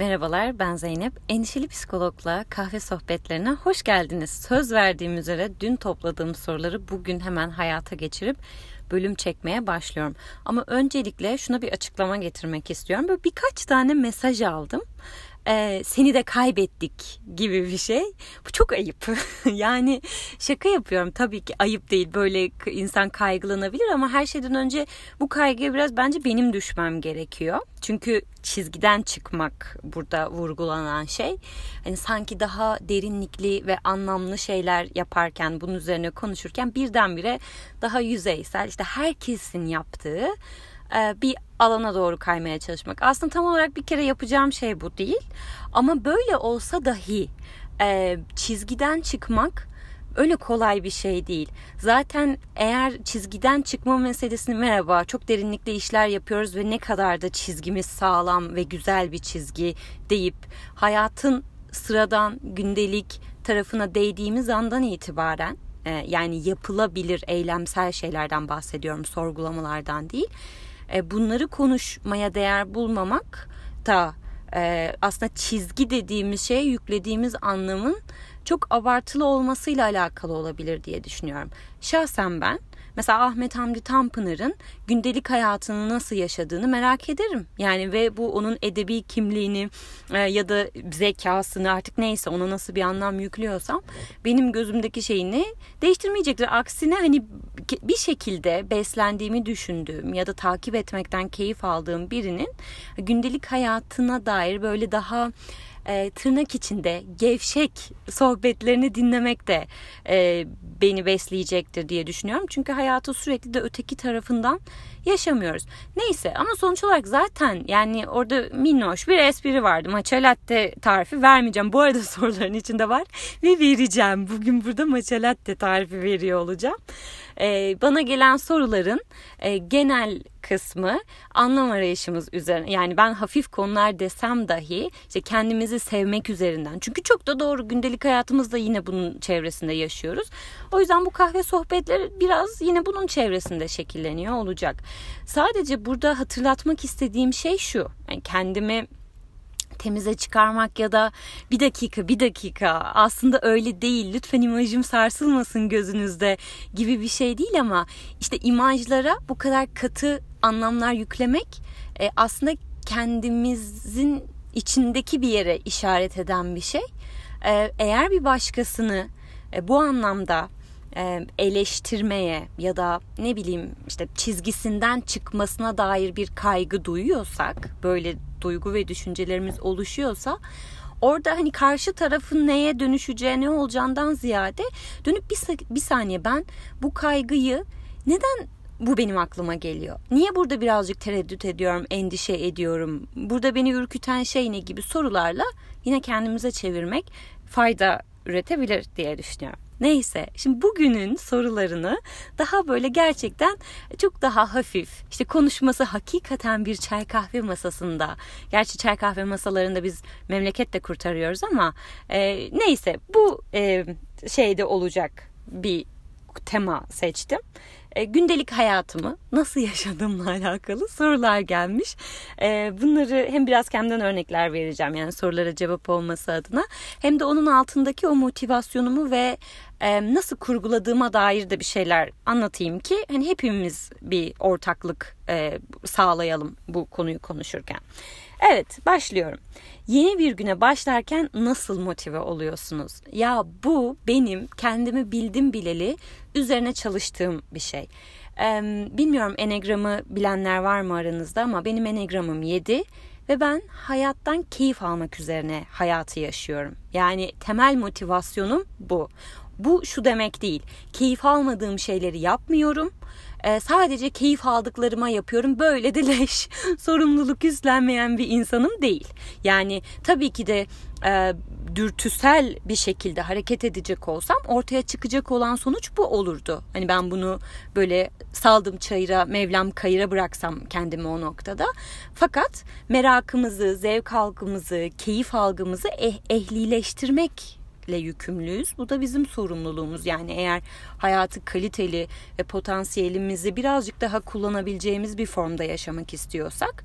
Merhabalar ben Zeynep. Endişeli Psikolog'la kahve sohbetlerine hoş geldiniz. Söz verdiğim üzere dün topladığım soruları bugün hemen hayata geçirip bölüm çekmeye başlıyorum. Ama öncelikle şuna bir açıklama getirmek istiyorum. Böyle birkaç tane mesaj aldım e, seni de kaybettik gibi bir şey. Bu çok ayıp. yani şaka yapıyorum tabii ki ayıp değil. Böyle insan kaygılanabilir ama her şeyden önce bu kaygıya biraz bence benim düşmem gerekiyor. Çünkü çizgiden çıkmak burada vurgulanan şey. Hani sanki daha derinlikli ve anlamlı şeyler yaparken bunun üzerine konuşurken birdenbire daha yüzeysel işte herkesin yaptığı bir alana doğru kaymaya çalışmak. Aslında tam olarak bir kere yapacağım şey bu değil. Ama böyle olsa dahi e, çizgiden çıkmak öyle kolay bir şey değil. Zaten eğer çizgiden çıkma meselesini merhaba çok derinlikli işler yapıyoruz ve ne kadar da çizgimiz sağlam ve güzel bir çizgi deyip hayatın sıradan gündelik tarafına değdiğimiz andan itibaren yani yapılabilir eylemsel şeylerden bahsediyorum sorgulamalardan değil e, bunları konuşmaya değer bulmamak da e, aslında çizgi dediğimiz şeye yüklediğimiz anlamın çok abartılı olmasıyla alakalı olabilir diye düşünüyorum. Şahsen ben Mesela Ahmet Hamdi Tanpınar'ın gündelik hayatını nasıl yaşadığını merak ederim. Yani ve bu onun edebi kimliğini e, ya da zekasını artık neyse ona nasıl bir anlam yüklüyorsam benim gözümdeki şeyini değiştirmeyecektir. Aksine hani bir şekilde beslendiğimi düşündüğüm ya da takip etmekten keyif aldığım birinin gündelik hayatına dair böyle daha e, tırnak içinde gevşek sohbetlerini dinlemek de e, beni besleyecektir diye düşünüyorum. Çünkü hayatı sürekli de öteki tarafından yaşamıyoruz. Neyse ama sonuç olarak zaten yani orada minnoş bir espri vardı. Latte tarifi vermeyeceğim. Bu arada soruların içinde var ve vereceğim. Bugün burada latte tarifi veriyor olacağım. Ee, bana gelen soruların e, genel kısmı anlam arayışımız üzerine. Yani ben hafif konular desem dahi işte kendimizi sevmek üzerinden. Çünkü çok da doğru gündelik hayatımızda yine bunun çevresinde yaşıyoruz. O yüzden bu kahve sohbetleri biraz yine bunun çevresinde şekilleniyor olacak. Sadece burada hatırlatmak istediğim şey şu. Yani kendimi temize çıkarmak ya da bir dakika bir dakika aslında öyle değil lütfen imajım sarsılmasın gözünüzde gibi bir şey değil ama işte imajlara bu kadar katı anlamlar yüklemek e, aslında kendimizin içindeki bir yere işaret eden bir şey. E, eğer bir başkasını e, bu anlamda eleştirmeye ya da ne bileyim işte çizgisinden çıkmasına dair bir kaygı duyuyorsak böyle duygu ve düşüncelerimiz oluşuyorsa orada hani karşı tarafın neye dönüşeceği ne olacağından ziyade dönüp bir, bir saniye ben bu kaygıyı neden bu benim aklıma geliyor. Niye burada birazcık tereddüt ediyorum, endişe ediyorum? Burada beni ürküten şey ne gibi sorularla yine kendimize çevirmek fayda üretebilir diye düşünüyorum. Neyse şimdi bugünün sorularını daha böyle gerçekten çok daha hafif işte konuşması hakikaten bir çay kahve masasında. Gerçi çay kahve masalarında biz memleket kurtarıyoruz ama e, neyse bu e, şeyde olacak bir tema seçtim e, gündelik hayatımı nasıl yaşadığımla alakalı sorular gelmiş. E, bunları hem biraz kendimden örnekler vereceğim yani sorulara cevap olması adına hem de onun altındaki o motivasyonumu ve e, nasıl kurguladığıma dair de bir şeyler anlatayım ki hani hepimiz bir ortaklık e, sağlayalım bu konuyu konuşurken. Evet başlıyorum. Yeni bir güne başlarken nasıl motive oluyorsunuz? Ya bu benim kendimi bildim bileli üzerine çalıştığım bir şey. Ee, bilmiyorum enegramı bilenler var mı aranızda ama benim enegramım 7 ve ben hayattan keyif almak üzerine hayatı yaşıyorum. Yani temel motivasyonum bu. Bu şu demek değil. Keyif almadığım şeyleri yapmıyorum e, sadece keyif aldıklarıma yapıyorum. Böyle de leş sorumluluk üstlenmeyen bir insanım değil. Yani tabii ki de e, dürtüsel bir şekilde hareket edecek olsam ortaya çıkacak olan sonuç bu olurdu. Hani ben bunu böyle saldım çayıra, Mevlam kayıra bıraksam kendimi o noktada. Fakat merakımızı, zevk algımızı, keyif algımızı eh, ehlileştirmek zevkle yükümlüyüz. Bu da bizim sorumluluğumuz. Yani eğer hayatı kaliteli ve potansiyelimizi birazcık daha kullanabileceğimiz bir formda yaşamak istiyorsak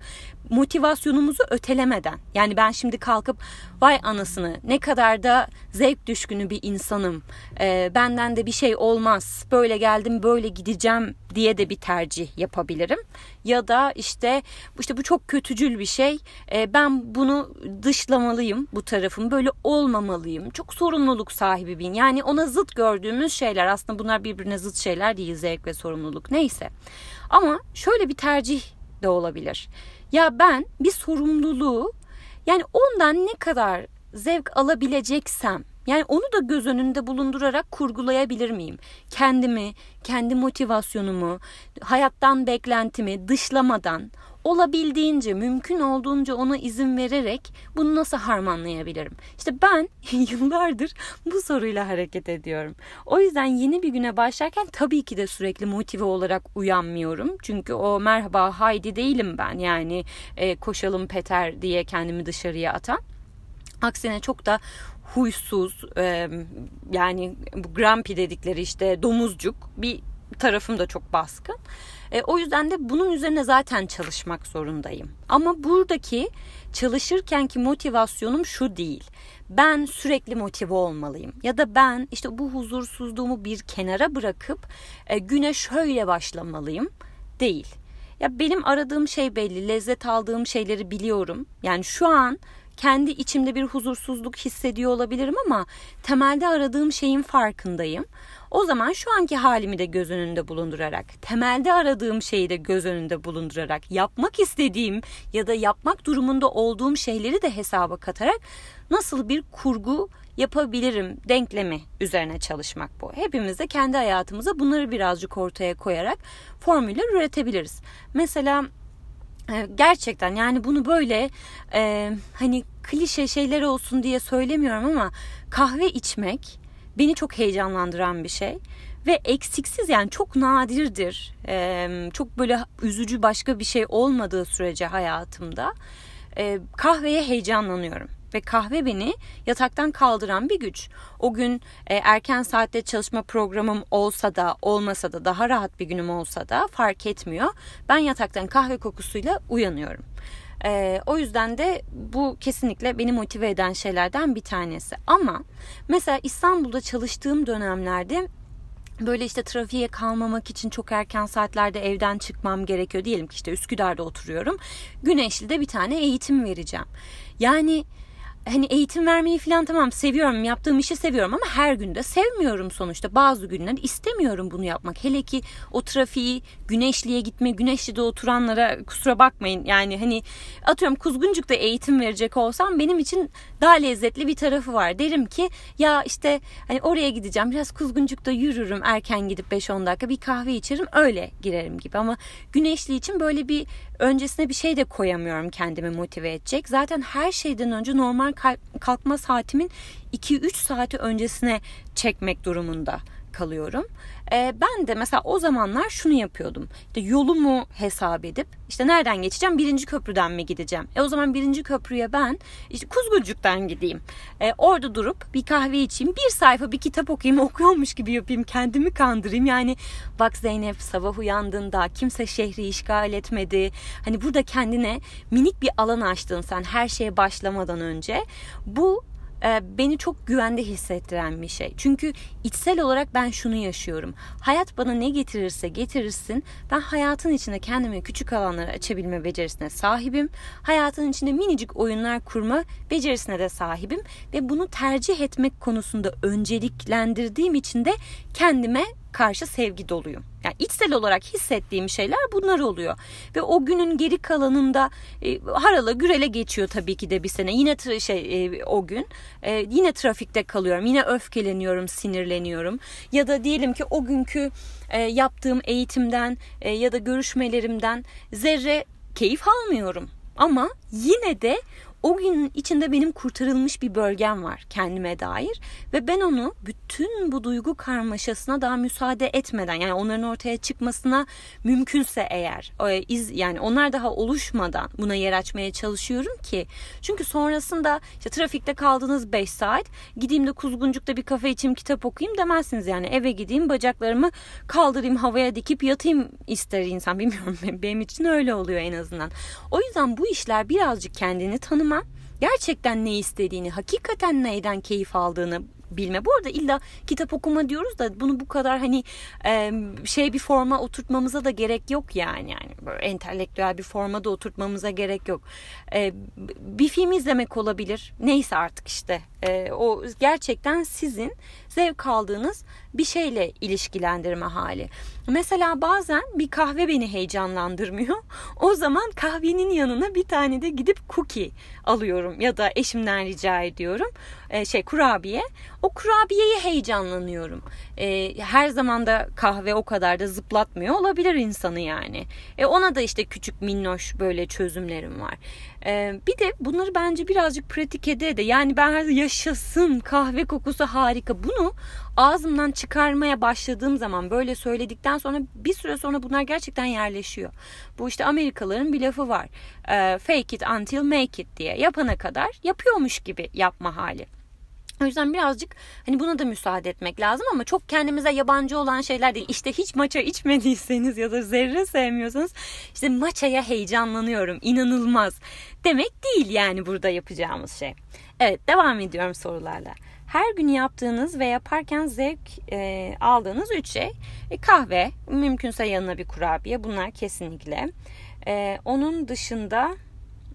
motivasyonumuzu ötelemeden yani ben şimdi kalkıp vay anasını ne kadar da zevk düşkünü bir insanım e, benden de bir şey olmaz böyle geldim böyle gideceğim diye de bir tercih yapabilirim. Ya da işte işte bu çok kötücül bir şey e, ben bunu dışlamalıyım bu tarafım böyle olmamalıyım çok sorumluluk sahibi bin yani ona zıt gördüğümüz şeyler aslında bunlar birbirine zıt şeyler değil zevk ve sorumluluk neyse ama şöyle bir tercih de olabilir ya ben bir sorumluluğu yani ondan ne kadar zevk alabileceksem yani onu da göz önünde bulundurarak kurgulayabilir miyim? Kendimi, kendi motivasyonumu, hayattan beklentimi dışlamadan olabildiğince, mümkün olduğunca ona izin vererek bunu nasıl harmanlayabilirim? İşte ben yıllardır bu soruyla hareket ediyorum. O yüzden yeni bir güne başlarken tabii ki de sürekli motive olarak uyanmıyorum. Çünkü o merhaba haydi değilim ben. Yani e, koşalım Peter diye kendimi dışarıya atan. Aksine çok da huysuz e, yani bu grumpy dedikleri işte domuzcuk bir tarafım da çok baskın. E, o yüzden de bunun üzerine zaten çalışmak zorundayım. Ama buradaki çalışırkenki motivasyonum şu değil. Ben sürekli motive olmalıyım ya da ben işte bu huzursuzluğumu bir kenara bırakıp e, güne şöyle başlamalıyım değil. Ya benim aradığım şey belli, lezzet aldığım şeyleri biliyorum. Yani şu an kendi içimde bir huzursuzluk hissediyor olabilirim ama temelde aradığım şeyin farkındayım. O zaman şu anki halimi de göz önünde bulundurarak, temelde aradığım şeyi de göz önünde bulundurarak, yapmak istediğim ya da yapmak durumunda olduğum şeyleri de hesaba katarak nasıl bir kurgu yapabilirim denklemi üzerine çalışmak bu. Hepimiz de kendi hayatımıza bunları birazcık ortaya koyarak formüller üretebiliriz. Mesela gerçekten yani bunu böyle e, hani klişe şeyler olsun diye söylemiyorum ama kahve içmek beni çok heyecanlandıran bir şey. Ve eksiksiz yani çok nadirdir e, çok böyle üzücü başka bir şey olmadığı sürece hayatımda e, kahveye heyecanlanıyorum ve kahve beni yataktan kaldıran bir güç. O gün e, erken saatte çalışma programım olsa da olmasa da daha rahat bir günüm olsa da fark etmiyor. Ben yataktan kahve kokusuyla uyanıyorum. E, o yüzden de bu kesinlikle beni motive eden şeylerden bir tanesi. Ama mesela İstanbul'da çalıştığım dönemlerde böyle işte trafiğe kalmamak için çok erken saatlerde evden çıkmam gerekiyor. Diyelim ki işte Üsküdar'da oturuyorum. Güneşli'de bir tane eğitim vereceğim. Yani hani eğitim vermeyi falan tamam seviyorum yaptığım işi seviyorum ama her günde sevmiyorum sonuçta. Bazı günler istemiyorum bunu yapmak. Hele ki o trafiği güneşliye gitme güneşlide oturanlara kusura bakmayın. Yani hani atıyorum Kuzguncuk'ta eğitim verecek olsam benim için daha lezzetli bir tarafı var. Derim ki ya işte hani oraya gideceğim biraz Kuzguncuk'ta yürürüm erken gidip 5-10 dakika bir kahve içerim öyle girerim. gibi. Ama güneşli için böyle bir öncesine bir şey de koyamıyorum kendimi motive edecek. Zaten her şeyden önce normal kalkma saatimin 2-3 saati öncesine çekmek durumunda kalıyorum. E, ben de mesela o zamanlar şunu yapıyordum. İşte yolumu hesap edip işte nereden geçeceğim? Birinci köprüden mi gideceğim? E o zaman birinci köprüye ben işte Kuzgulcuk'tan gideyim. E, orada durup bir kahve içeyim. Bir sayfa bir kitap okuyayım. Okuyormuş gibi yapayım. Kendimi kandırayım. Yani bak Zeynep sabah uyandığında kimse şehri işgal etmedi. Hani burada kendine minik bir alan açtın sen her şeye başlamadan önce. Bu beni çok güvende hissettiren bir şey. Çünkü içsel olarak ben şunu yaşıyorum. Hayat bana ne getirirse getirirsin ben hayatın içinde kendime küçük alanları açabilme becerisine sahibim. Hayatın içinde minicik oyunlar kurma becerisine de sahibim ve bunu tercih etmek konusunda önceliklendirdiğim için de kendime karşı sevgi doluyum. Yani içsel olarak hissettiğim şeyler bunlar oluyor. Ve o günün geri kalanında e, harala gürele geçiyor tabii ki de bir sene. Yine tra- şey e, o gün e, yine trafikte kalıyorum. Yine öfkeleniyorum, sinirleniyorum. Ya da diyelim ki o günkü e, yaptığım eğitimden e, ya da görüşmelerimden zerre keyif almıyorum. Ama yine de o gün içinde benim kurtarılmış bir bölgem var kendime dair ve ben onu bütün bu duygu karmaşasına daha müsaade etmeden yani onların ortaya çıkmasına mümkünse eğer iz yani onlar daha oluşmadan buna yer açmaya çalışıyorum ki çünkü sonrasında işte trafikte kaldığınız 5 saat gideyim de kuzguncukta bir kafe içeyim kitap okuyayım demezsiniz yani eve gideyim bacaklarımı kaldırayım havaya dikip yatayım ister insan bilmiyorum benim için öyle oluyor en azından. O yüzden bu işler birazcık kendini tanıma gerçekten ne istediğini, hakikaten neyden keyif aldığını bilme. Bu arada illa kitap okuma diyoruz da bunu bu kadar hani e, şey bir forma oturtmamıza da gerek yok yani. Yani böyle entelektüel bir forma da oturtmamıza gerek yok. E, bir film izlemek olabilir. Neyse artık işte. E, o gerçekten sizin zevk aldığınız bir şeyle ilişkilendirme hali. Mesela bazen bir kahve beni heyecanlandırmıyor. O zaman kahvenin yanına bir tane de gidip cookie alıyorum ya da eşimden rica ediyorum. E, şey kurabiye. O kurabiyeye heyecanlanıyorum. E, her zaman da kahve o kadar da zıplatmıyor olabilir insanı yani. E, ona da işte küçük minnoş böyle çözümlerim var. E, bir de bunları bence birazcık pratik ede de yani ben her yaşasın kahve kokusu harika. Bunu ağzımdan çıkarmaya başladığım zaman böyle söyledikten sonra bir süre sonra bunlar gerçekten yerleşiyor. Bu işte Amerikalıların bir lafı var. E, fake it until make it diye. Yapana kadar yapıyormuş gibi yapma hali. O yüzden birazcık hani buna da müsaade etmek lazım ama çok kendimize yabancı olan şeyler değil. İşte hiç maça içmediyseniz ya da zerre sevmiyorsanız işte maçaya heyecanlanıyorum inanılmaz demek değil yani burada yapacağımız şey. Evet devam ediyorum sorularla. Her gün yaptığınız ve yaparken zevk e, aldığınız üç şey. E, kahve, mümkünse yanına bir kurabiye bunlar kesinlikle. E, onun dışında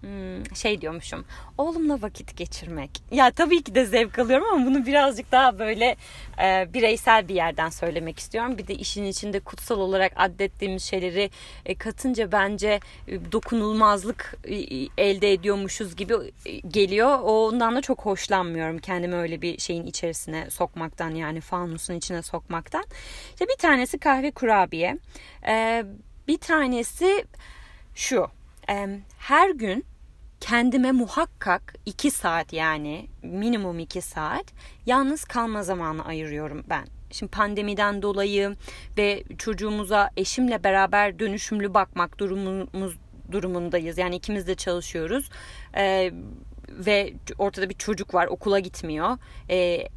Hmm, şey diyormuşum. Oğlumla vakit geçirmek. Ya tabii ki de zevk alıyorum ama bunu birazcık daha böyle e, bireysel bir yerden söylemek istiyorum. Bir de işin içinde kutsal olarak addettiğimiz şeyleri e, katınca bence e, dokunulmazlık e, elde ediyormuşuz gibi e, geliyor. Ondan da çok hoşlanmıyorum kendimi öyle bir şeyin içerisine sokmaktan yani fanusun içine sokmaktan. İşte bir tanesi kahve kurabiye. E, bir tanesi şu. Her gün kendime muhakkak 2 saat yani minimum 2 saat yalnız kalma zamanı ayırıyorum ben. Şimdi pandemiden dolayı ve çocuğumuza eşimle beraber dönüşümlü bakmak durumumuz durumundayız. Yani ikimiz de çalışıyoruz. Ee, ve ortada bir çocuk var okula gitmiyor. Ee,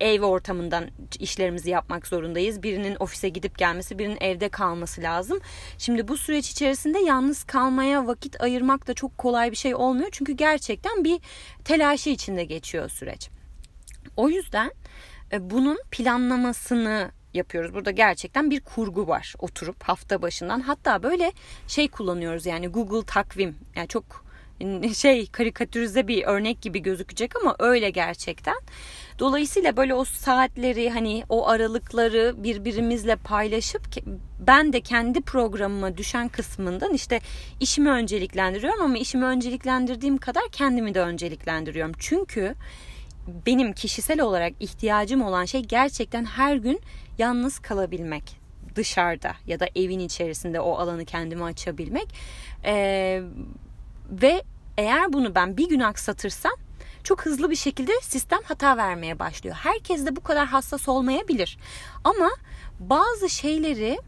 ev ortamından işlerimizi yapmak zorundayız. Birinin ofise gidip gelmesi, birinin evde kalması lazım. Şimdi bu süreç içerisinde yalnız kalmaya vakit ayırmak da çok kolay bir şey olmuyor. Çünkü gerçekten bir telaşı içinde geçiyor süreç. O yüzden e, bunun planlamasını yapıyoruz. Burada gerçekten bir kurgu var. Oturup hafta başından hatta böyle şey kullanıyoruz yani Google takvim. Yani çok şey karikatürize bir örnek gibi gözükecek ama öyle gerçekten. Dolayısıyla böyle o saatleri hani o aralıkları birbirimizle paylaşıp ben de kendi programıma düşen kısmından işte işimi önceliklendiriyorum ama işimi önceliklendirdiğim kadar kendimi de önceliklendiriyorum. Çünkü benim kişisel olarak ihtiyacım olan şey gerçekten her gün yalnız kalabilmek dışarıda ya da evin içerisinde o alanı kendime açabilmek. Ee, ve eğer bunu ben bir gün aksatırsam çok hızlı bir şekilde sistem hata vermeye başlıyor. Herkes de bu kadar hassas olmayabilir. Ama bazı şeyleri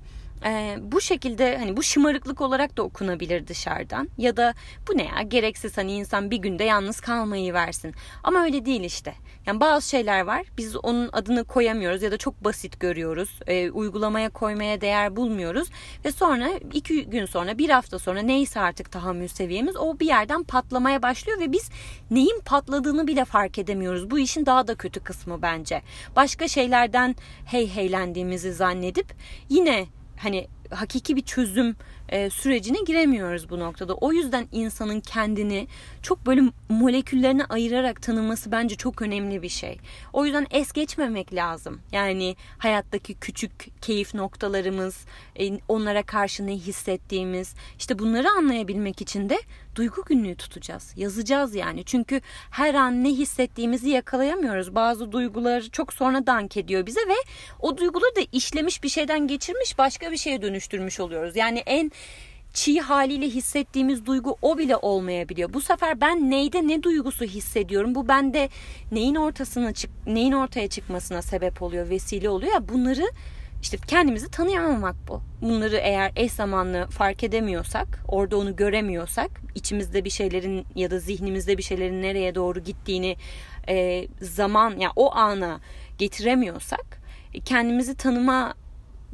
e, bu şekilde hani bu şımarıklık olarak da okunabilir dışarıdan. Ya da bu ne ya gereksiz hani insan bir günde yalnız kalmayı versin. Ama öyle değil işte. Yani bazı şeyler var biz onun adını koyamıyoruz ya da çok basit görüyoruz. E, uygulamaya koymaya değer bulmuyoruz. Ve sonra iki gün sonra bir hafta sonra neyse artık tahammül seviyemiz o bir yerden patlamaya başlıyor. Ve biz neyin patladığını bile fark edemiyoruz. Bu işin daha da kötü kısmı bence. Başka şeylerden hey heylendiğimizi zannedip yine hani hakiki bir çözüm e, sürecine giremiyoruz bu noktada. O yüzden insanın kendini çok böyle moleküllerine ayırarak tanıması bence çok önemli bir şey. O yüzden es geçmemek lazım. Yani hayattaki küçük keyif noktalarımız, e, onlara karşı ne hissettiğimiz, işte bunları anlayabilmek için de duygu günlüğü tutacağız. Yazacağız yani. Çünkü her an ne hissettiğimizi yakalayamıyoruz. Bazı duygular çok sonra dank ediyor bize ve o duyguları da işlemiş bir şeyden geçirmiş başka bir şeye dönüştürmüş oluyoruz. Yani en çiğ haliyle hissettiğimiz duygu o bile olmayabiliyor. Bu sefer ben neyde ne duygusu hissediyorum? Bu bende neyin ortasına çık neyin ortaya çıkmasına sebep oluyor, vesile oluyor ya bunları işte kendimizi tanıyamamak bu. Bunları eğer eş zamanlı fark edemiyorsak, orada onu göremiyorsak, içimizde bir şeylerin ya da zihnimizde bir şeylerin nereye doğru gittiğini e, zaman ya yani o ana getiremiyorsak e, kendimizi tanıma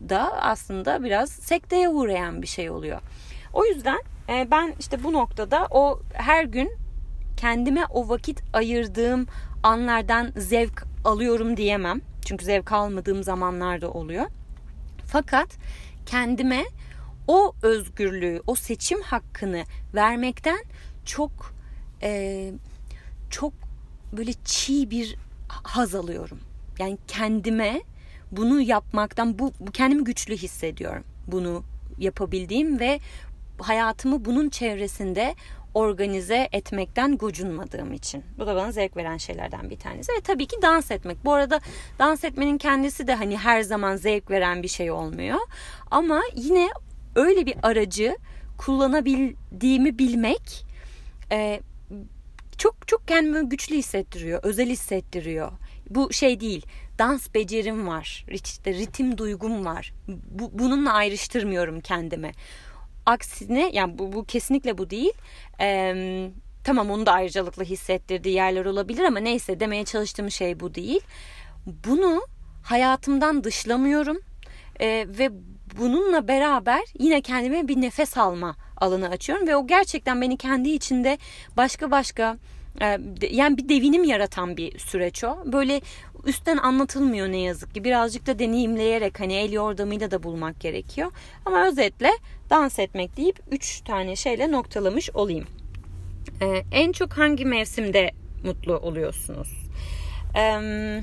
da aslında biraz sekteye uğrayan bir şey oluyor. O yüzden e, ben işte bu noktada o her gün kendime o vakit ayırdığım anlardan zevk alıyorum diyemem. Çünkü zevk almadığım zamanlar da oluyor. Fakat kendime o özgürlüğü, o seçim hakkını vermekten çok e, çok böyle çiğ bir haz alıyorum. Yani kendime bunu yapmaktan bu, kendimi güçlü hissediyorum. Bunu yapabildiğim ve hayatımı bunun çevresinde organize etmekten gocunmadığım için. Bu da bana zevk veren şeylerden bir tanesi. Ve tabii ki dans etmek. Bu arada dans etmenin kendisi de hani her zaman zevk veren bir şey olmuyor. Ama yine öyle bir aracı kullanabildiğimi bilmek e, çok çok kendimi güçlü hissettiriyor, özel hissettiriyor. Bu şey değil, dans becerim var, işte ritim duygum var. Bu, bununla ayrıştırmıyorum kendimi. Aksine yani bu, bu kesinlikle bu değil. Ee, tamam onu da ayrıcalıklı hissettirdiği yerler olabilir ama neyse demeye çalıştığım şey bu değil. Bunu hayatımdan dışlamıyorum ee, ve bununla beraber yine kendime bir nefes alma alanı açıyorum ve o gerçekten beni kendi içinde başka başka yani bir devinim yaratan bir süreç o. Böyle üstten anlatılmıyor ne yazık ki. Birazcık da deneyimleyerek hani el yordamıyla da bulmak gerekiyor. Ama özetle dans etmek deyip üç tane şeyle noktalamış olayım. Ee, en çok hangi mevsimde mutlu oluyorsunuz? Ee,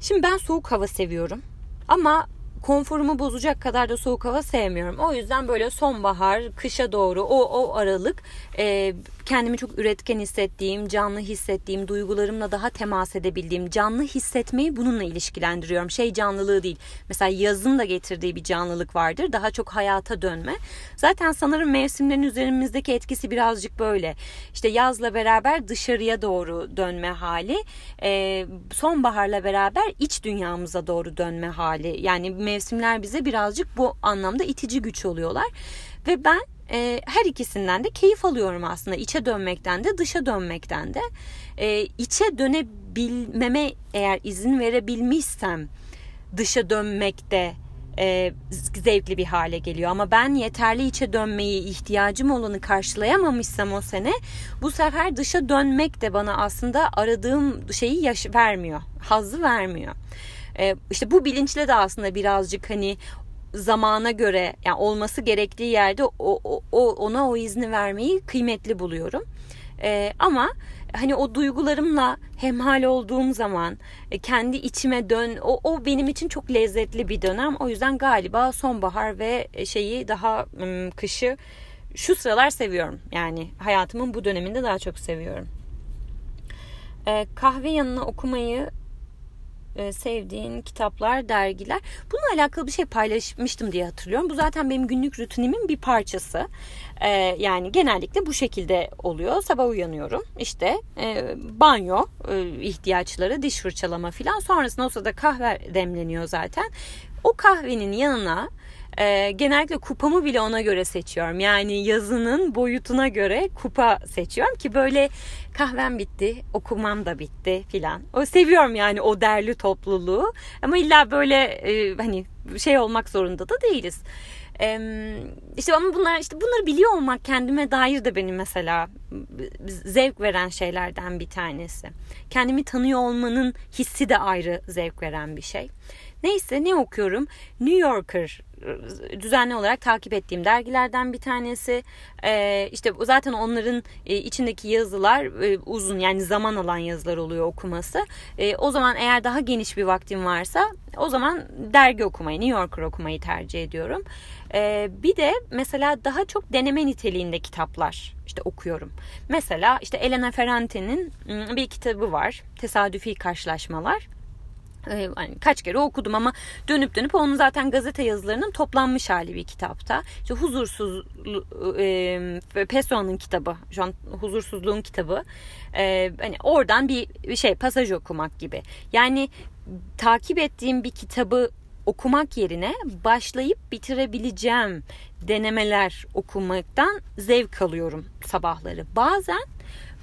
şimdi ben soğuk hava seviyorum. Ama konforumu bozacak kadar da soğuk hava sevmiyorum. O yüzden böyle sonbahar, kışa doğru o o aralık e, kendimi çok üretken hissettiğim, canlı hissettiğim, duygularımla daha temas edebildiğim, canlı hissetmeyi bununla ilişkilendiriyorum. Şey canlılığı değil. Mesela yazın da getirdiği bir canlılık vardır. Daha çok hayata dönme. Zaten sanırım mevsimlerin üzerimizdeki etkisi birazcık böyle. İşte yazla beraber dışarıya doğru dönme hali, e, sonbaharla beraber iç dünyamıza doğru dönme hali. Yani mevsimler bize birazcık bu anlamda itici güç oluyorlar. Ve ben e, her ikisinden de keyif alıyorum aslında. İçe dönmekten de dışa dönmekten de. E, içe dönebilmeme eğer izin verebilmişsem dışa dönmekte e, zevkli bir hale geliyor. Ama ben yeterli içe dönmeyi ihtiyacım olanı karşılayamamışsam o sene bu sefer dışa dönmek de bana aslında aradığım şeyi yaş vermiyor. Hazzı vermiyor. E, işte bu bilinçle de aslında birazcık hani zamana göre yani olması gerektiği yerde o, o, ona o izni vermeyi kıymetli buluyorum. Ee, ama hani o duygularımla hemhal olduğum zaman e, kendi içime dön o, o benim için çok lezzetli bir dönem. O yüzden galiba sonbahar ve şeyi daha kışı şu sıralar seviyorum. Yani hayatımın bu döneminde daha çok seviyorum. Ee, kahve yanına okumayı e, sevdiğin kitaplar, dergiler. Bununla alakalı bir şey paylaşmıştım diye hatırlıyorum. Bu zaten benim günlük rutinimin bir parçası. E, yani genellikle bu şekilde oluyor. Sabah uyanıyorum. İşte e, banyo ihtiyaçları, diş fırçalama filan. Sonrasında o sırada kahve demleniyor zaten. O kahvenin yanına e, genellikle kupamı bile ona göre seçiyorum. Yani yazının boyutuna göre kupa seçiyorum ki böyle kahvem bitti, okumam da bitti filan. O seviyorum yani o derli topluluğu. Ama illa böyle e, hani şey olmak zorunda da değiliz. Ee, işte ama bunlar işte bunları biliyor olmak kendime dair de benim mesela zevk veren şeylerden bir tanesi. Kendimi tanıyor olmanın hissi de ayrı zevk veren bir şey. Neyse ne okuyorum? New Yorker e, düzenli olarak takip ettiğim dergilerden bir tanesi. Ee, işte zaten onların e, içindeki yazılar e, uzun yani zaman alan yazılar oluyor okuması. E, o zaman eğer daha geniş bir vaktim varsa o zaman dergi okumayı, New Yorker okumayı tercih ediyorum. E, bir de mesela daha çok deneme niteliğinde kitaplar işte okuyorum. Mesela işte Elena Ferrante'nin bir kitabı var. Tesadüfi Karşılaşmalar. Ee, hani kaç kere okudum ama dönüp dönüp onun zaten gazete yazılarının toplanmış hali bir kitapta. İşte huzursuz e, Pessoa'nın kitabı, şu an huzursuzluğun kitabı. E, hani oradan bir şey pasaj okumak gibi. Yani takip ettiğim bir kitabı okumak yerine başlayıp bitirebileceğim denemeler okumaktan zevk alıyorum sabahları. Bazen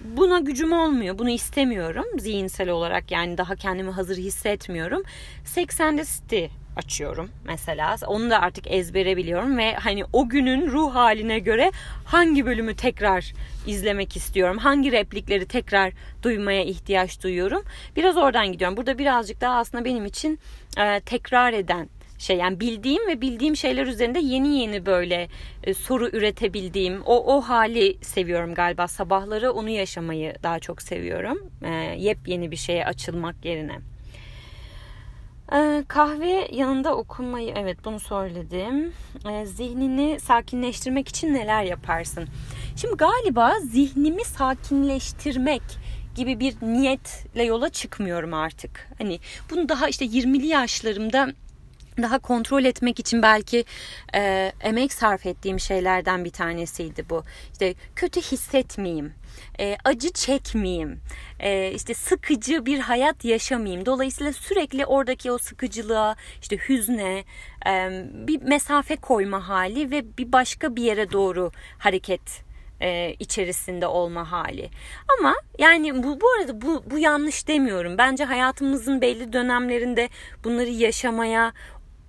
buna gücüm olmuyor. Bunu istemiyorum zihinsel olarak yani daha kendimi hazır hissetmiyorum. 80'de City açıyorum mesela. Onu da artık ezbere biliyorum ve hani o günün ruh haline göre hangi bölümü tekrar izlemek istiyorum. Hangi replikleri tekrar duymaya ihtiyaç duyuyorum. Biraz oradan gidiyorum. Burada birazcık daha aslında benim için e, tekrar eden şey yani bildiğim ve bildiğim şeyler üzerinde yeni yeni böyle e, soru üretebildiğim o o hali seviyorum galiba. Sabahları onu yaşamayı daha çok seviyorum e, yepyeni bir şeye açılmak yerine. E, kahve yanında okunmayı evet bunu söyledim. Zihnini sakinleştirmek için neler yaparsın? Şimdi galiba zihnimi sakinleştirmek gibi bir niyetle yola çıkmıyorum artık. Hani bunu daha işte 20'li yaşlarımda daha kontrol etmek için belki e, emek sarf ettiğim şeylerden bir tanesiydi bu. İşte kötü hissetmeyeyim, e, acı çekmeyeyim, e, işte sıkıcı bir hayat yaşamayayım. Dolayısıyla sürekli oradaki o sıkıcılığa, işte hüzne, e, bir mesafe koyma hali ve bir başka bir yere doğru hareket e, içerisinde olma hali. Ama yani bu, bu arada bu, bu yanlış demiyorum. Bence hayatımızın belli dönemlerinde bunları yaşamaya,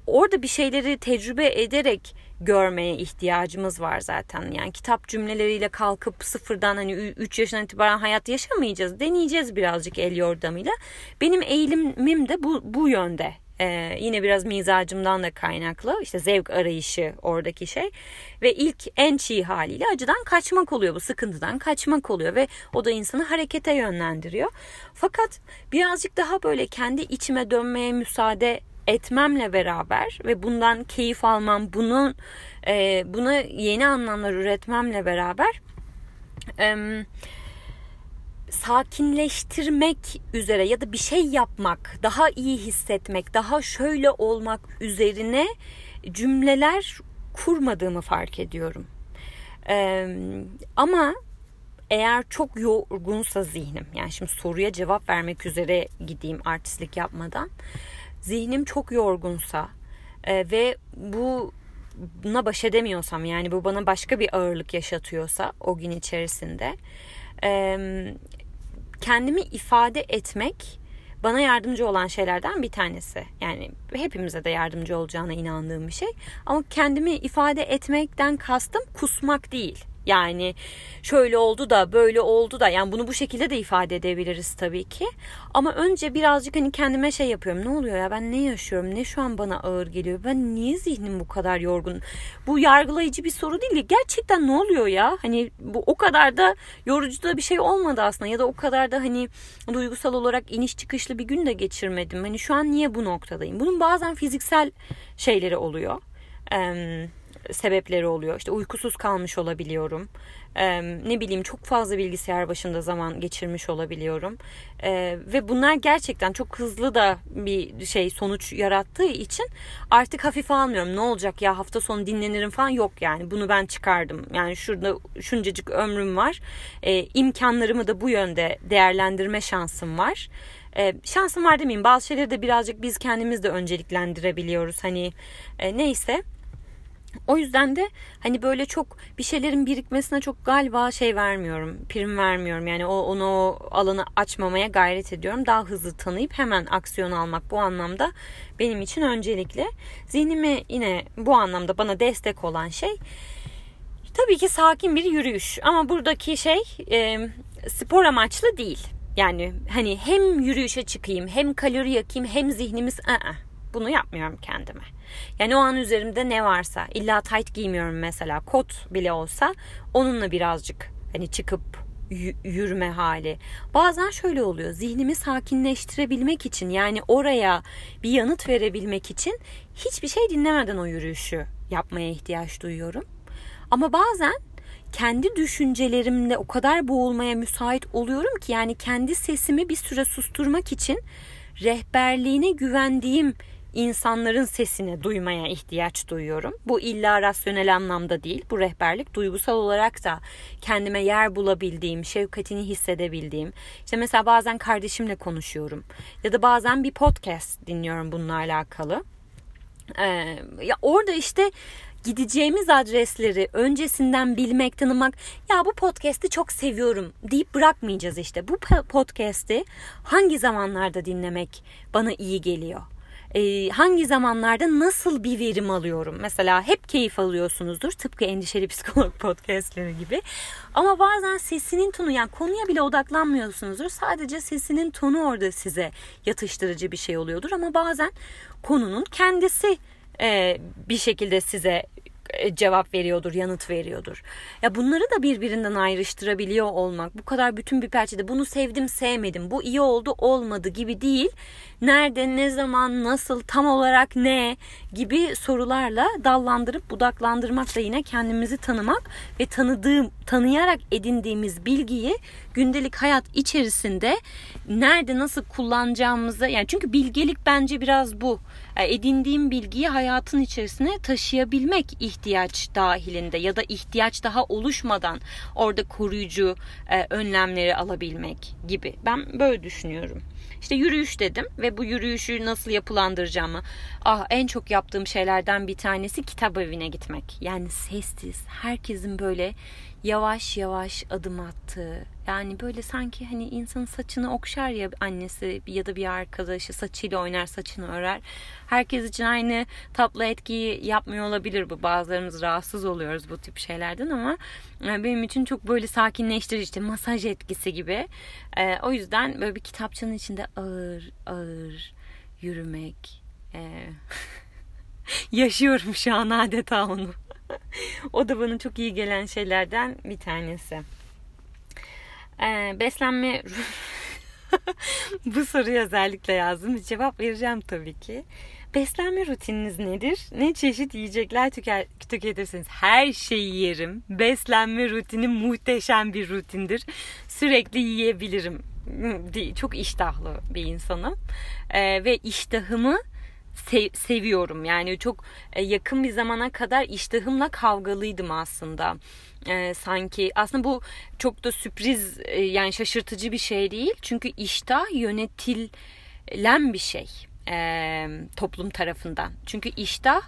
orada bir şeyleri tecrübe ederek görmeye ihtiyacımız var zaten. Yani kitap cümleleriyle kalkıp sıfırdan hani 3 yaşından itibaren hayat yaşamayacağız. Deneyeceğiz birazcık el yordamıyla. Benim eğilimim de bu, bu yönde. Ee, yine biraz mizacımdan da kaynaklı. İşte zevk arayışı oradaki şey. Ve ilk en çiğ haliyle acıdan kaçmak oluyor. Bu sıkıntıdan kaçmak oluyor. Ve o da insanı harekete yönlendiriyor. Fakat birazcık daha böyle kendi içime dönmeye müsaade etmemle beraber ve bundan keyif almam, bunun e, buna yeni anlamlar üretmemle beraber e, sakinleştirmek üzere ya da bir şey yapmak, daha iyi hissetmek, daha şöyle olmak üzerine cümleler kurmadığımı fark ediyorum. E, ama eğer çok yorgunsa zihnim, yani şimdi soruya cevap vermek üzere gideyim artistlik yapmadan zihnim çok yorgunsa e, ve bu buna baş edemiyorsam yani bu bana başka bir ağırlık yaşatıyorsa o gün içerisinde e, kendimi ifade etmek bana yardımcı olan şeylerden bir tanesi. Yani hepimize de yardımcı olacağına inandığım bir şey. Ama kendimi ifade etmekten kastım kusmak değil. Yani şöyle oldu da böyle oldu da yani bunu bu şekilde de ifade edebiliriz tabii ki. Ama önce birazcık hani kendime şey yapıyorum. Ne oluyor ya ben ne yaşıyorum? Ne şu an bana ağır geliyor? Ben niye zihnim bu kadar yorgun? Bu yargılayıcı bir soru değil. Gerçekten ne oluyor ya? Hani bu o kadar da yorucu da bir şey olmadı aslında ya da o kadar da hani duygusal olarak iniş çıkışlı bir gün de geçirmedim. Hani şu an niye bu noktadayım? Bunun bazen fiziksel şeyleri oluyor. Eee sebepleri oluyor. İşte uykusuz kalmış olabiliyorum. Ee, ne bileyim çok fazla bilgisayar başında zaman geçirmiş olabiliyorum. Ee, ve bunlar gerçekten çok hızlı da bir şey sonuç yarattığı için artık hafife almıyorum. Ne olacak ya hafta sonu dinlenirim falan yok yani. Bunu ben çıkardım. Yani şurada şuncacık ömrüm var. Ee, imkanlarımı da bu yönde değerlendirme şansım var. Ee, şansım var demeyeyim. Bazı şeyleri de birazcık biz kendimiz de önceliklendirebiliyoruz. Hani e, neyse. O yüzden de hani böyle çok bir şeylerin birikmesine çok galiba şey vermiyorum, prim vermiyorum. Yani o onu o alanı açmamaya gayret ediyorum. Daha hızlı tanıyıp hemen aksiyon almak bu anlamda benim için öncelikli. Zihnimi yine bu anlamda bana destek olan şey tabii ki sakin bir yürüyüş. Ama buradaki şey e, spor amaçlı değil. Yani hani hem yürüyüşe çıkayım, hem kalori yakayım, hem zihnimiz ı-ı, bunu yapmıyorum kendime. Yani o an üzerimde ne varsa illa tight giymiyorum mesela kot bile olsa onunla birazcık hani çıkıp yürüme hali. Bazen şöyle oluyor. Zihnimi sakinleştirebilmek için yani oraya bir yanıt verebilmek için hiçbir şey dinlemeden o yürüyüşü yapmaya ihtiyaç duyuyorum. Ama bazen kendi düşüncelerimle o kadar boğulmaya müsait oluyorum ki yani kendi sesimi bir süre susturmak için rehberliğine güvendiğim insanların sesini duymaya ihtiyaç duyuyorum. Bu illa rasyonel anlamda değil. Bu rehberlik duygusal olarak da kendime yer bulabildiğim, şefkatini hissedebildiğim. İşte mesela bazen kardeşimle konuşuyorum ya da bazen bir podcast dinliyorum bununla alakalı. Ee, ya orada işte gideceğimiz adresleri öncesinden bilmek, tanımak. Ya bu podcast'i çok seviyorum deyip bırakmayacağız işte. Bu podcast'i hangi zamanlarda dinlemek bana iyi geliyor? Ee, hangi zamanlarda nasıl bir verim alıyorum? Mesela hep keyif alıyorsunuzdur tıpkı endişeli psikolog podcastleri gibi. Ama bazen sesinin tonu yani konuya bile odaklanmıyorsunuzdur. Sadece sesinin tonu orada size yatıştırıcı bir şey oluyordur. Ama bazen konunun kendisi e, bir şekilde size e, cevap veriyordur, yanıt veriyordur. Ya bunları da birbirinden ayrıştırabiliyor olmak, bu kadar bütün bir perçede bunu sevdim, sevmedim, bu iyi oldu, olmadı gibi değil. Nerede, ne zaman, nasıl, tam olarak ne gibi sorularla dallandırıp budaklandırmak da yine kendimizi tanımak ve tanıdığım, tanıyarak edindiğimiz bilgiyi gündelik hayat içerisinde nerede nasıl kullanacağımızı yani çünkü bilgelik bence biraz bu. E, edindiğim bilgiyi hayatın içerisine taşıyabilmek ihtiyaç dahilinde ya da ihtiyaç daha oluşmadan orada koruyucu e, önlemleri alabilmek gibi. Ben böyle düşünüyorum. İşte yürüyüş dedim ve bu yürüyüşü nasıl yapılandıracağımı. Ah en çok yaptığım şeylerden bir tanesi kitap evine gitmek. Yani sessiz, herkesin böyle yavaş yavaş adım attığı. Yani böyle sanki hani insanın saçını okşar ya annesi ya da bir arkadaşı saçıyla oynar saçını örer. Herkes için aynı tatlı etkiyi yapmıyor olabilir bu. Bazılarımız rahatsız oluyoruz bu tip şeylerden ama e, benim için çok böyle sakinleştirici işte masaj etkisi gibi. Ee, o yüzden böyle bir kitapçının içinde ağır ağır yürümek. Ee, yaşıyorum şu an adeta onu. O da bana çok iyi gelen şeylerden bir tanesi. Ee, beslenme bu soruyu özellikle yazdım. Cevap vereceğim tabii ki. Beslenme rutininiz nedir? Ne çeşit yiyecekler tüker, tüketirsiniz? Her şeyi yerim. Beslenme rutini muhteşem bir rutindir. Sürekli yiyebilirim. Çok iştahlı bir insanım. Ee, ve iştahımı sev, seviyorum. Yani çok e, yakın bir zamana kadar iştahımla kavgalıydım aslında. Ee, sanki aslında bu çok da sürpriz e, yani şaşırtıcı bir şey değil. Çünkü iştah yönetilen bir şey e, toplum tarafından. Çünkü iştah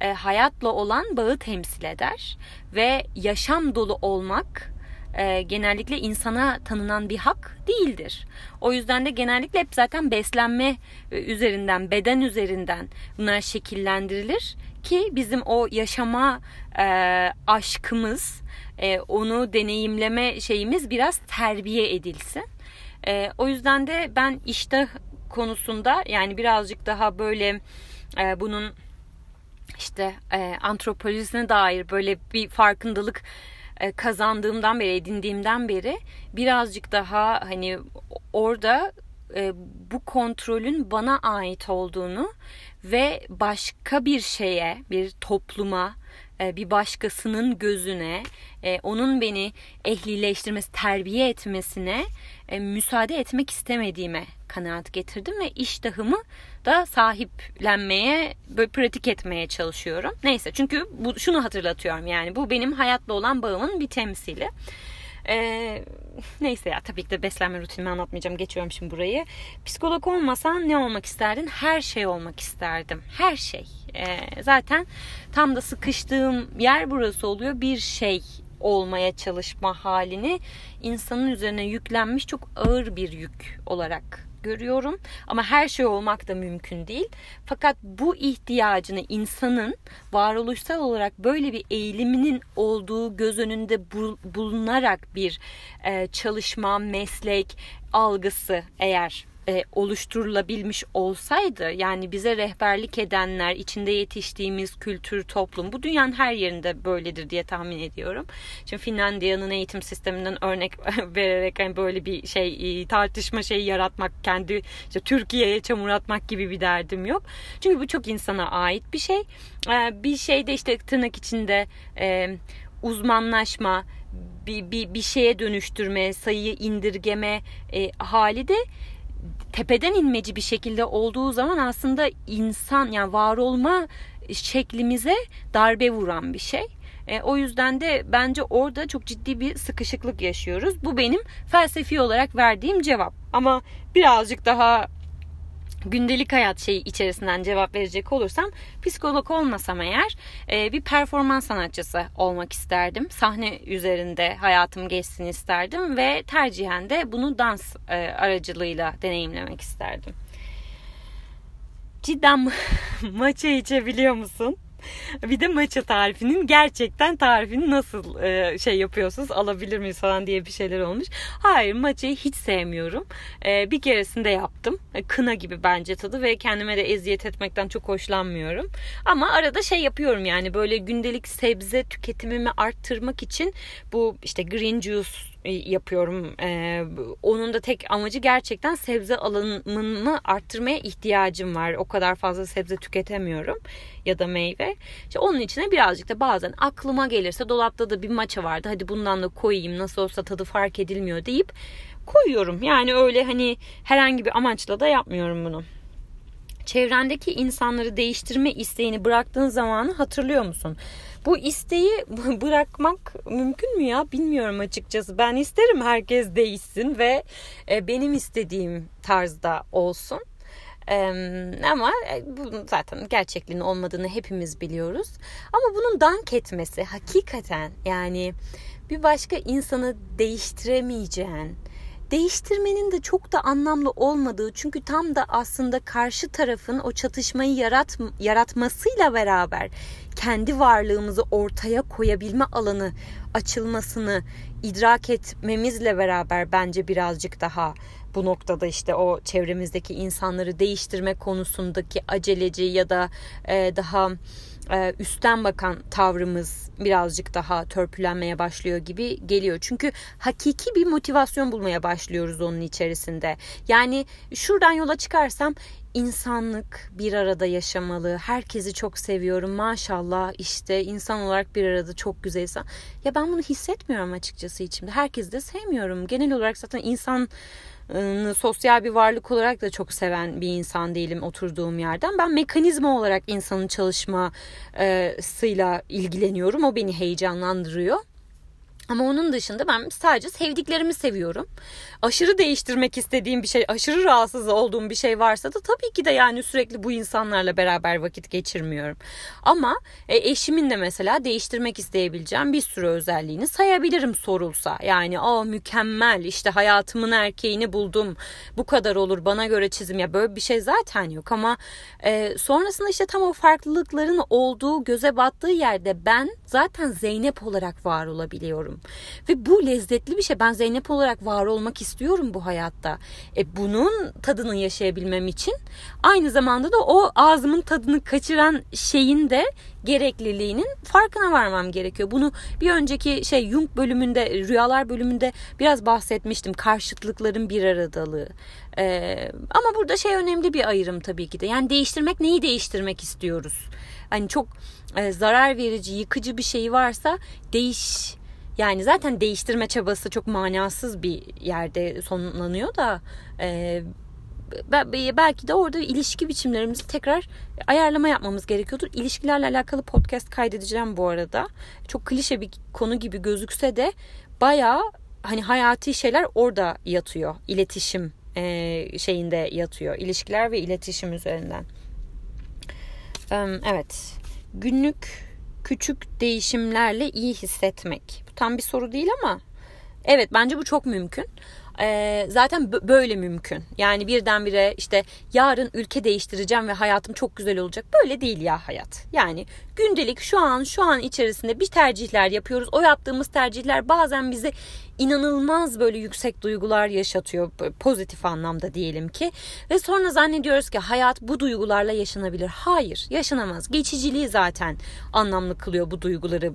e, hayatla olan bağı temsil eder ve yaşam dolu olmak e, genellikle insana tanınan bir hak değildir. O yüzden de genellikle hep zaten beslenme e, üzerinden, beden üzerinden bunlar şekillendirilir ki bizim o yaşama e, aşkımız, e, onu deneyimleme şeyimiz biraz terbiye edilsin. E, o yüzden de ben işte konusunda yani birazcık daha böyle e, bunun işte e, antropolojisine dair böyle bir farkındalık kazandığımdan beri, edindiğimden beri birazcık daha hani orada e, bu kontrolün bana ait olduğunu ve başka bir şeye, bir topluma, e, bir başkasının gözüne, onun beni ehlileştirmesi, terbiye etmesine müsaade etmek istemediğime kanaat getirdim ve iştahımı da sahiplenmeye, böyle pratik etmeye çalışıyorum. Neyse çünkü bu şunu hatırlatıyorum yani bu benim hayatla olan bağımın bir temsili. Ee, neyse ya tabii ki de beslenme rutinimi anlatmayacağım. Geçiyorum şimdi burayı. Psikolog olmasan ne olmak isterdin? Her şey olmak isterdim. Her şey. Ee, zaten tam da sıkıştığım yer burası oluyor. Bir şey olmaya çalışma halini insanın üzerine yüklenmiş çok ağır bir yük olarak görüyorum. Ama her şey olmak da mümkün değil. Fakat bu ihtiyacını insanın varoluşsal olarak böyle bir eğiliminin olduğu göz önünde bulunarak bir e, çalışma, meslek algısı eğer e, oluşturulabilmiş olsaydı yani bize rehberlik edenler içinde yetiştiğimiz kültür toplum bu dünyanın her yerinde böyledir diye tahmin ediyorum. Şimdi Finlandiya'nın eğitim sisteminden örnek vererek hani böyle bir şey e, tartışma şeyi yaratmak kendi işte Türkiye'ye çamur atmak gibi bir derdim yok. Çünkü bu çok insana ait bir şey. E, bir şeyde işte tırnak içinde e, uzmanlaşma bir, bir, bir şeye dönüştürme, sayıyı indirgeme e, hali de tepeden inmeci bir şekilde olduğu zaman aslında insan yani var olma şeklimize darbe vuran bir şey. E, o yüzden de bence orada çok ciddi bir sıkışıklık yaşıyoruz. Bu benim felsefi olarak verdiğim cevap. Ama birazcık daha gündelik hayat şeyi içerisinden cevap verecek olursam psikolog olmasam eğer e, bir performans sanatçısı olmak isterdim. Sahne üzerinde hayatım geçsin isterdim ve tercihen de bunu dans e, aracılığıyla deneyimlemek isterdim. Cidden maça içebiliyor musun? bir de maça tarifinin gerçekten tarifini nasıl e, şey yapıyorsunuz alabilir miyiz falan diye bir şeyler olmuş. Hayır maçayı hiç sevmiyorum. E, bir keresinde yaptım. E, kına gibi bence tadı ve kendime de eziyet etmekten çok hoşlanmıyorum. Ama arada şey yapıyorum yani böyle gündelik sebze tüketimimi arttırmak için bu işte green juice yapıyorum. Ee, onun da tek amacı gerçekten sebze alımını arttırmaya ihtiyacım var. O kadar fazla sebze tüketemiyorum ya da meyve. İşte onun içine birazcık da bazen aklıma gelirse dolapta da bir maça vardı. Hadi bundan da koyayım nasıl olsa tadı fark edilmiyor deyip koyuyorum. Yani öyle hani herhangi bir amaçla da yapmıyorum bunu çevrendeki insanları değiştirme isteğini bıraktığın zamanı hatırlıyor musun? Bu isteği bırakmak mümkün mü ya? Bilmiyorum açıkçası. Ben isterim herkes değişsin ve e, benim istediğim tarzda olsun. ama e, bu zaten gerçekliğin olmadığını hepimiz biliyoruz. Ama bunun dank etmesi hakikaten yani bir başka insanı değiştiremeyeceğin, değiştirmenin de çok da anlamlı olmadığı çünkü tam da aslında karşı tarafın o çatışmayı yarat, yaratmasıyla beraber kendi varlığımızı ortaya koyabilme alanı açılmasını idrak etmemizle beraber bence birazcık daha bu noktada işte o çevremizdeki insanları değiştirme konusundaki aceleci ya da daha e, üstten bakan tavrımız birazcık daha törpülenmeye başlıyor gibi geliyor. Çünkü hakiki bir motivasyon bulmaya başlıyoruz onun içerisinde. Yani şuradan yola çıkarsam insanlık bir arada yaşamalı. Herkesi çok seviyorum. Maşallah işte insan olarak bir arada çok güzel. Ya ben bunu hissetmiyorum açıkçası içimde. Herkesi de sevmiyorum. Genel olarak zaten insan sosyal bir varlık olarak da çok seven bir insan değilim oturduğum yerden. Ben mekanizma olarak insanın çalışmasıyla ilgileniyorum. O beni heyecanlandırıyor. Ama onun dışında ben sadece sevdiklerimi seviyorum. Aşırı değiştirmek istediğim bir şey, aşırı rahatsız olduğum bir şey varsa da tabii ki de yani sürekli bu insanlarla beraber vakit geçirmiyorum. Ama e, eşimin de mesela değiştirmek isteyebileceğim bir sürü özelliğini sayabilirim sorulsa. Yani o mükemmel işte hayatımın erkeğini buldum. Bu kadar olur bana göre çizim ya böyle bir şey zaten yok ama e, sonrasında işte tam o farklılıkların olduğu göze battığı yerde ben zaten Zeynep olarak var olabiliyorum. Ve bu lezzetli bir şey. Ben Zeynep olarak var olmak istiyorum bu hayatta. E bunun tadını yaşayabilmem için aynı zamanda da o ağzımın tadını kaçıran şeyin de gerekliliğinin farkına varmam gerekiyor. Bunu bir önceki şey Jung bölümünde, rüyalar bölümünde biraz bahsetmiştim. Karşıtlıkların bir aradalığı. Ee, ama burada şey önemli bir ayrım tabii ki de. Yani değiştirmek neyi değiştirmek istiyoruz? Hani çok e, zarar verici, yıkıcı bir şey varsa değiş yani zaten değiştirme çabası çok manasız bir yerde sonlanıyor da e, belki de orada ilişki biçimlerimizi tekrar ayarlama yapmamız gerekiyordur. İlişkilerle alakalı podcast kaydedeceğim bu arada. Çok klişe bir konu gibi gözükse de bayağı hani hayati şeyler orada yatıyor. İletişim e, şeyinde yatıyor. İlişkiler ve iletişim üzerinden. Evet. Günlük küçük değişimlerle iyi hissetmek. Bu tam bir soru değil ama evet bence bu çok mümkün. Ee, zaten böyle mümkün. Yani birdenbire işte yarın ülke değiştireceğim ve hayatım çok güzel olacak. Böyle değil ya hayat. Yani gündelik şu an şu an içerisinde bir tercihler yapıyoruz. O yaptığımız tercihler bazen bizi inanılmaz böyle yüksek duygular yaşatıyor pozitif anlamda diyelim ki ve sonra zannediyoruz ki hayat bu duygularla yaşanabilir. Hayır, yaşanamaz. Geçiciliği zaten anlamlı kılıyor bu duyguları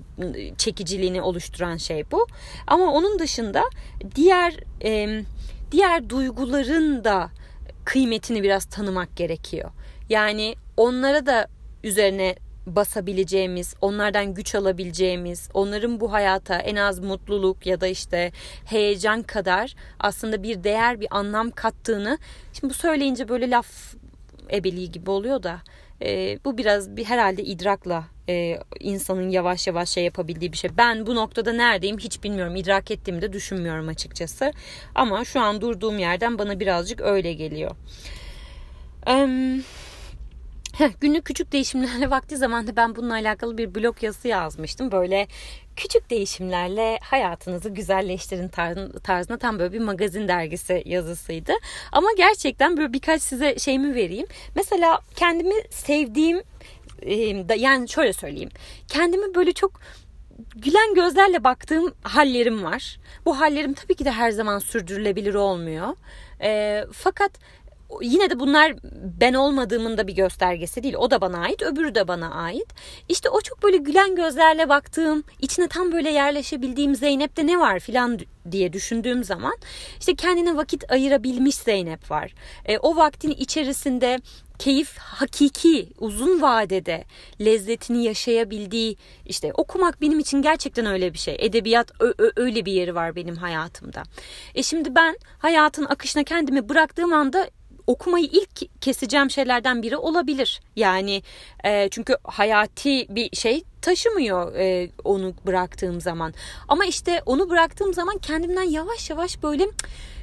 çekiciliğini oluşturan şey bu. Ama onun dışında diğer e, diğer duyguların da kıymetini biraz tanımak gerekiyor. Yani onlara da üzerine basabileceğimiz, onlardan güç alabileceğimiz, onların bu hayata en az mutluluk ya da işte heyecan kadar aslında bir değer, bir anlam kattığını şimdi bu söyleyince böyle laf ebeliği gibi oluyor da e, bu biraz bir herhalde idrakla e, insanın yavaş yavaş şey yapabildiği bir şey. Ben bu noktada neredeyim hiç bilmiyorum. İdrak ettiğimi de düşünmüyorum açıkçası. Ama şu an durduğum yerden bana birazcık öyle geliyor. Eee günlük küçük değişimlerle vakti zamanda ben bununla alakalı bir blog yazısı yazmıştım. Böyle küçük değişimlerle hayatınızı güzelleştirin tarzında tam böyle bir magazin dergisi yazısıydı. Ama gerçekten böyle birkaç size şeyimi vereyim. Mesela kendimi sevdiğim yani şöyle söyleyeyim. Kendimi böyle çok gülen gözlerle baktığım hallerim var. Bu hallerim tabii ki de her zaman sürdürülebilir olmuyor. E, fakat yine de bunlar ben olmadığımın da bir göstergesi değil. O da bana ait, öbürü de bana ait. İşte o çok böyle gülen gözlerle baktığım, içine tam böyle yerleşebildiğim Zeynep'te ne var filan diye düşündüğüm zaman işte kendine vakit ayırabilmiş Zeynep var. E, o vaktin içerisinde keyif hakiki uzun vadede lezzetini yaşayabildiği işte okumak benim için gerçekten öyle bir şey. Edebiyat öyle bir yeri var benim hayatımda. E şimdi ben hayatın akışına kendimi bıraktığım anda okumayı ilk keseceğim şeylerden biri olabilir. Yani e, çünkü hayati bir şey taşımıyor e, onu bıraktığım zaman. Ama işte onu bıraktığım zaman kendimden yavaş yavaş böyle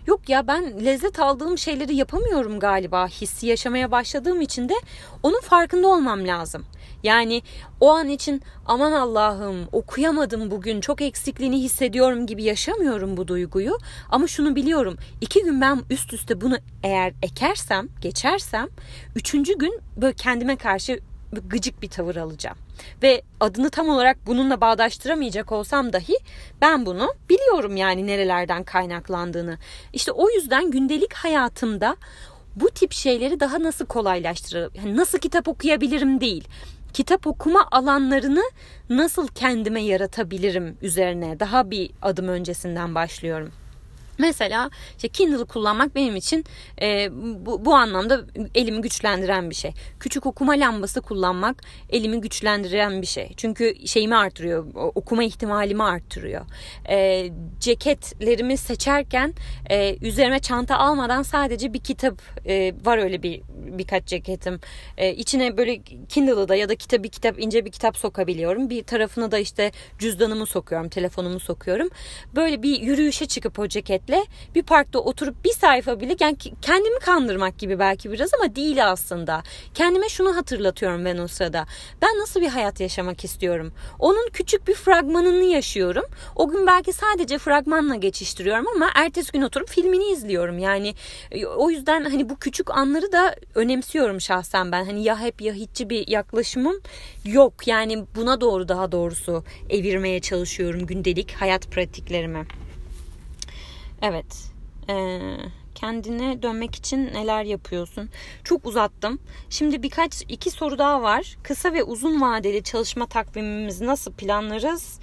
yok ya ben lezzet aldığım şeyleri yapamıyorum galiba hissi yaşamaya başladığım için de onun farkında olmam lazım. Yani o an için aman Allah'ım okuyamadım bugün çok eksikliğini hissediyorum gibi yaşamıyorum bu duyguyu. Ama şunu biliyorum iki gün ben üst üste bunu eğer ekersem geçersem üçüncü gün böyle kendime karşı gıcık bir tavır alacağım. Ve adını tam olarak bununla bağdaştıramayacak olsam dahi ben bunu biliyorum yani nerelerden kaynaklandığını. İşte o yüzden gündelik hayatımda bu tip şeyleri daha nasıl kolaylaştırırım? Yani nasıl kitap okuyabilirim değil kitap okuma alanlarını nasıl kendime yaratabilirim üzerine daha bir adım öncesinden başlıyorum. Mesela işte Kindle kullanmak benim için e, bu, bu anlamda elimi güçlendiren bir şey. Küçük okuma lambası kullanmak elimi güçlendiren bir şey. Çünkü şeyimi artırıyor, okuma ihtimalimi arttırıyor. E, ceketlerimi seçerken e, üzerime çanta almadan sadece bir kitap e, var öyle bir birkaç ceketim. E, içine böyle Kindle'da ya da kitap bir kitap ince bir kitap sokabiliyorum. Bir tarafına da işte cüzdanımı sokuyorum, telefonumu sokuyorum. Böyle bir yürüyüşe çıkıp o ceketle bir parkta oturup bir sayfa bile yani kendimi kandırmak gibi belki biraz ama değil aslında. Kendime şunu hatırlatıyorum ben o sırada. Ben nasıl bir hayat yaşamak istiyorum? Onun küçük bir fragmanını yaşıyorum. O gün belki sadece fragmanla geçiştiriyorum ama ertesi gün oturup filmini izliyorum. Yani e, o yüzden hani bu küçük anları da önemsiyorum şahsen ben. Hani ya hep ya hiççi bir yaklaşımım yok. Yani buna doğru daha doğrusu evirmeye çalışıyorum gündelik hayat pratiklerimi. Evet. Ee, kendine dönmek için neler yapıyorsun? Çok uzattım. Şimdi birkaç iki soru daha var. Kısa ve uzun vadeli çalışma takvimimizi nasıl planlarız?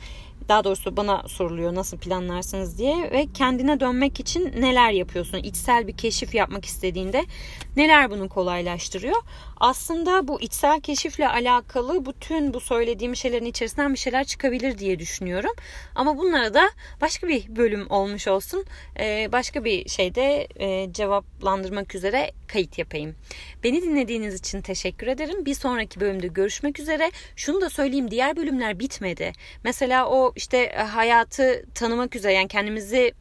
Daha doğrusu bana soruluyor nasıl planlarsınız diye ve kendine dönmek için neler yapıyorsun? İçsel bir keşif yapmak istediğinde neler bunu kolaylaştırıyor? Aslında bu içsel keşifle alakalı bütün bu söylediğim şeylerin içerisinden bir şeyler çıkabilir diye düşünüyorum. Ama bunlara da başka bir bölüm olmuş olsun. Ee, başka bir şeyde e, cevaplandırmak üzere kayıt yapayım. Beni dinlediğiniz için teşekkür ederim. Bir sonraki bölümde görüşmek üzere. Şunu da söyleyeyim diğer bölümler bitmedi. Mesela o işte e, hayatı tanımak üzere yani kendimizi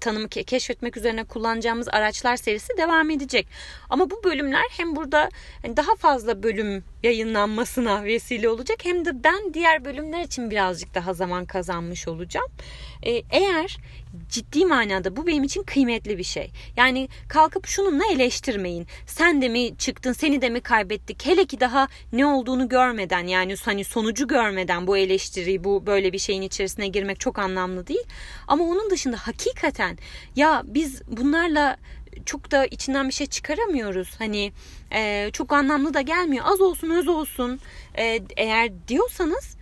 tanımak, keşfetmek üzerine kullanacağımız araçlar serisi devam edecek. Ama bu bölümler hem burada hani daha fazla bölüm yayınlanmasına vesile olacak hem de ben diğer bölümler için birazcık daha zaman kazanmış olacağım. Ee, eğer ciddi manada bu benim için kıymetli bir şey. Yani kalkıp şununla eleştirmeyin. Sen de mi çıktın, seni de mi kaybettik? Hele ki daha ne olduğunu görmeden yani hani sonucu görmeden bu eleştiri, bu böyle bir şeyin içerisine girmek çok anlamlı değil. Ama onun dışında hakikaten ya biz bunlarla çok da içinden bir şey çıkaramıyoruz. Hani e, çok anlamlı da gelmiyor. Az olsun öz olsun e, eğer diyorsanız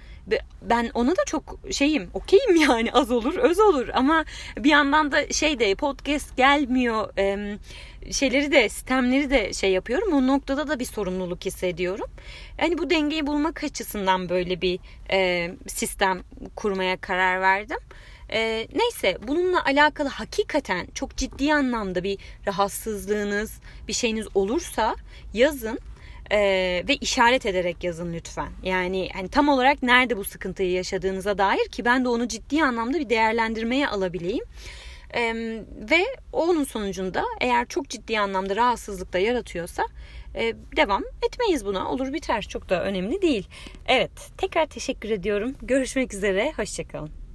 ben ona da çok şeyim okeyim yani az olur öz olur ama bir yandan da şey de podcast gelmiyor şeyleri de sistemleri de şey yapıyorum o noktada da bir sorumluluk hissediyorum. Yani bu dengeyi bulmak açısından böyle bir e, sistem kurmaya karar verdim. E, neyse bununla alakalı hakikaten çok ciddi anlamda bir rahatsızlığınız bir şeyiniz olursa yazın e, ve işaret ederek yazın lütfen. Yani hani tam olarak nerede bu sıkıntıyı yaşadığınıza dair ki ben de onu ciddi anlamda bir değerlendirmeye alabileyim. Ee, ve onun sonucunda eğer çok ciddi anlamda rahatsızlık da yaratıyorsa e, devam etmeyiz buna. Olur biter. Çok da önemli değil. Evet. Tekrar teşekkür ediyorum. Görüşmek üzere. Hoşçakalın.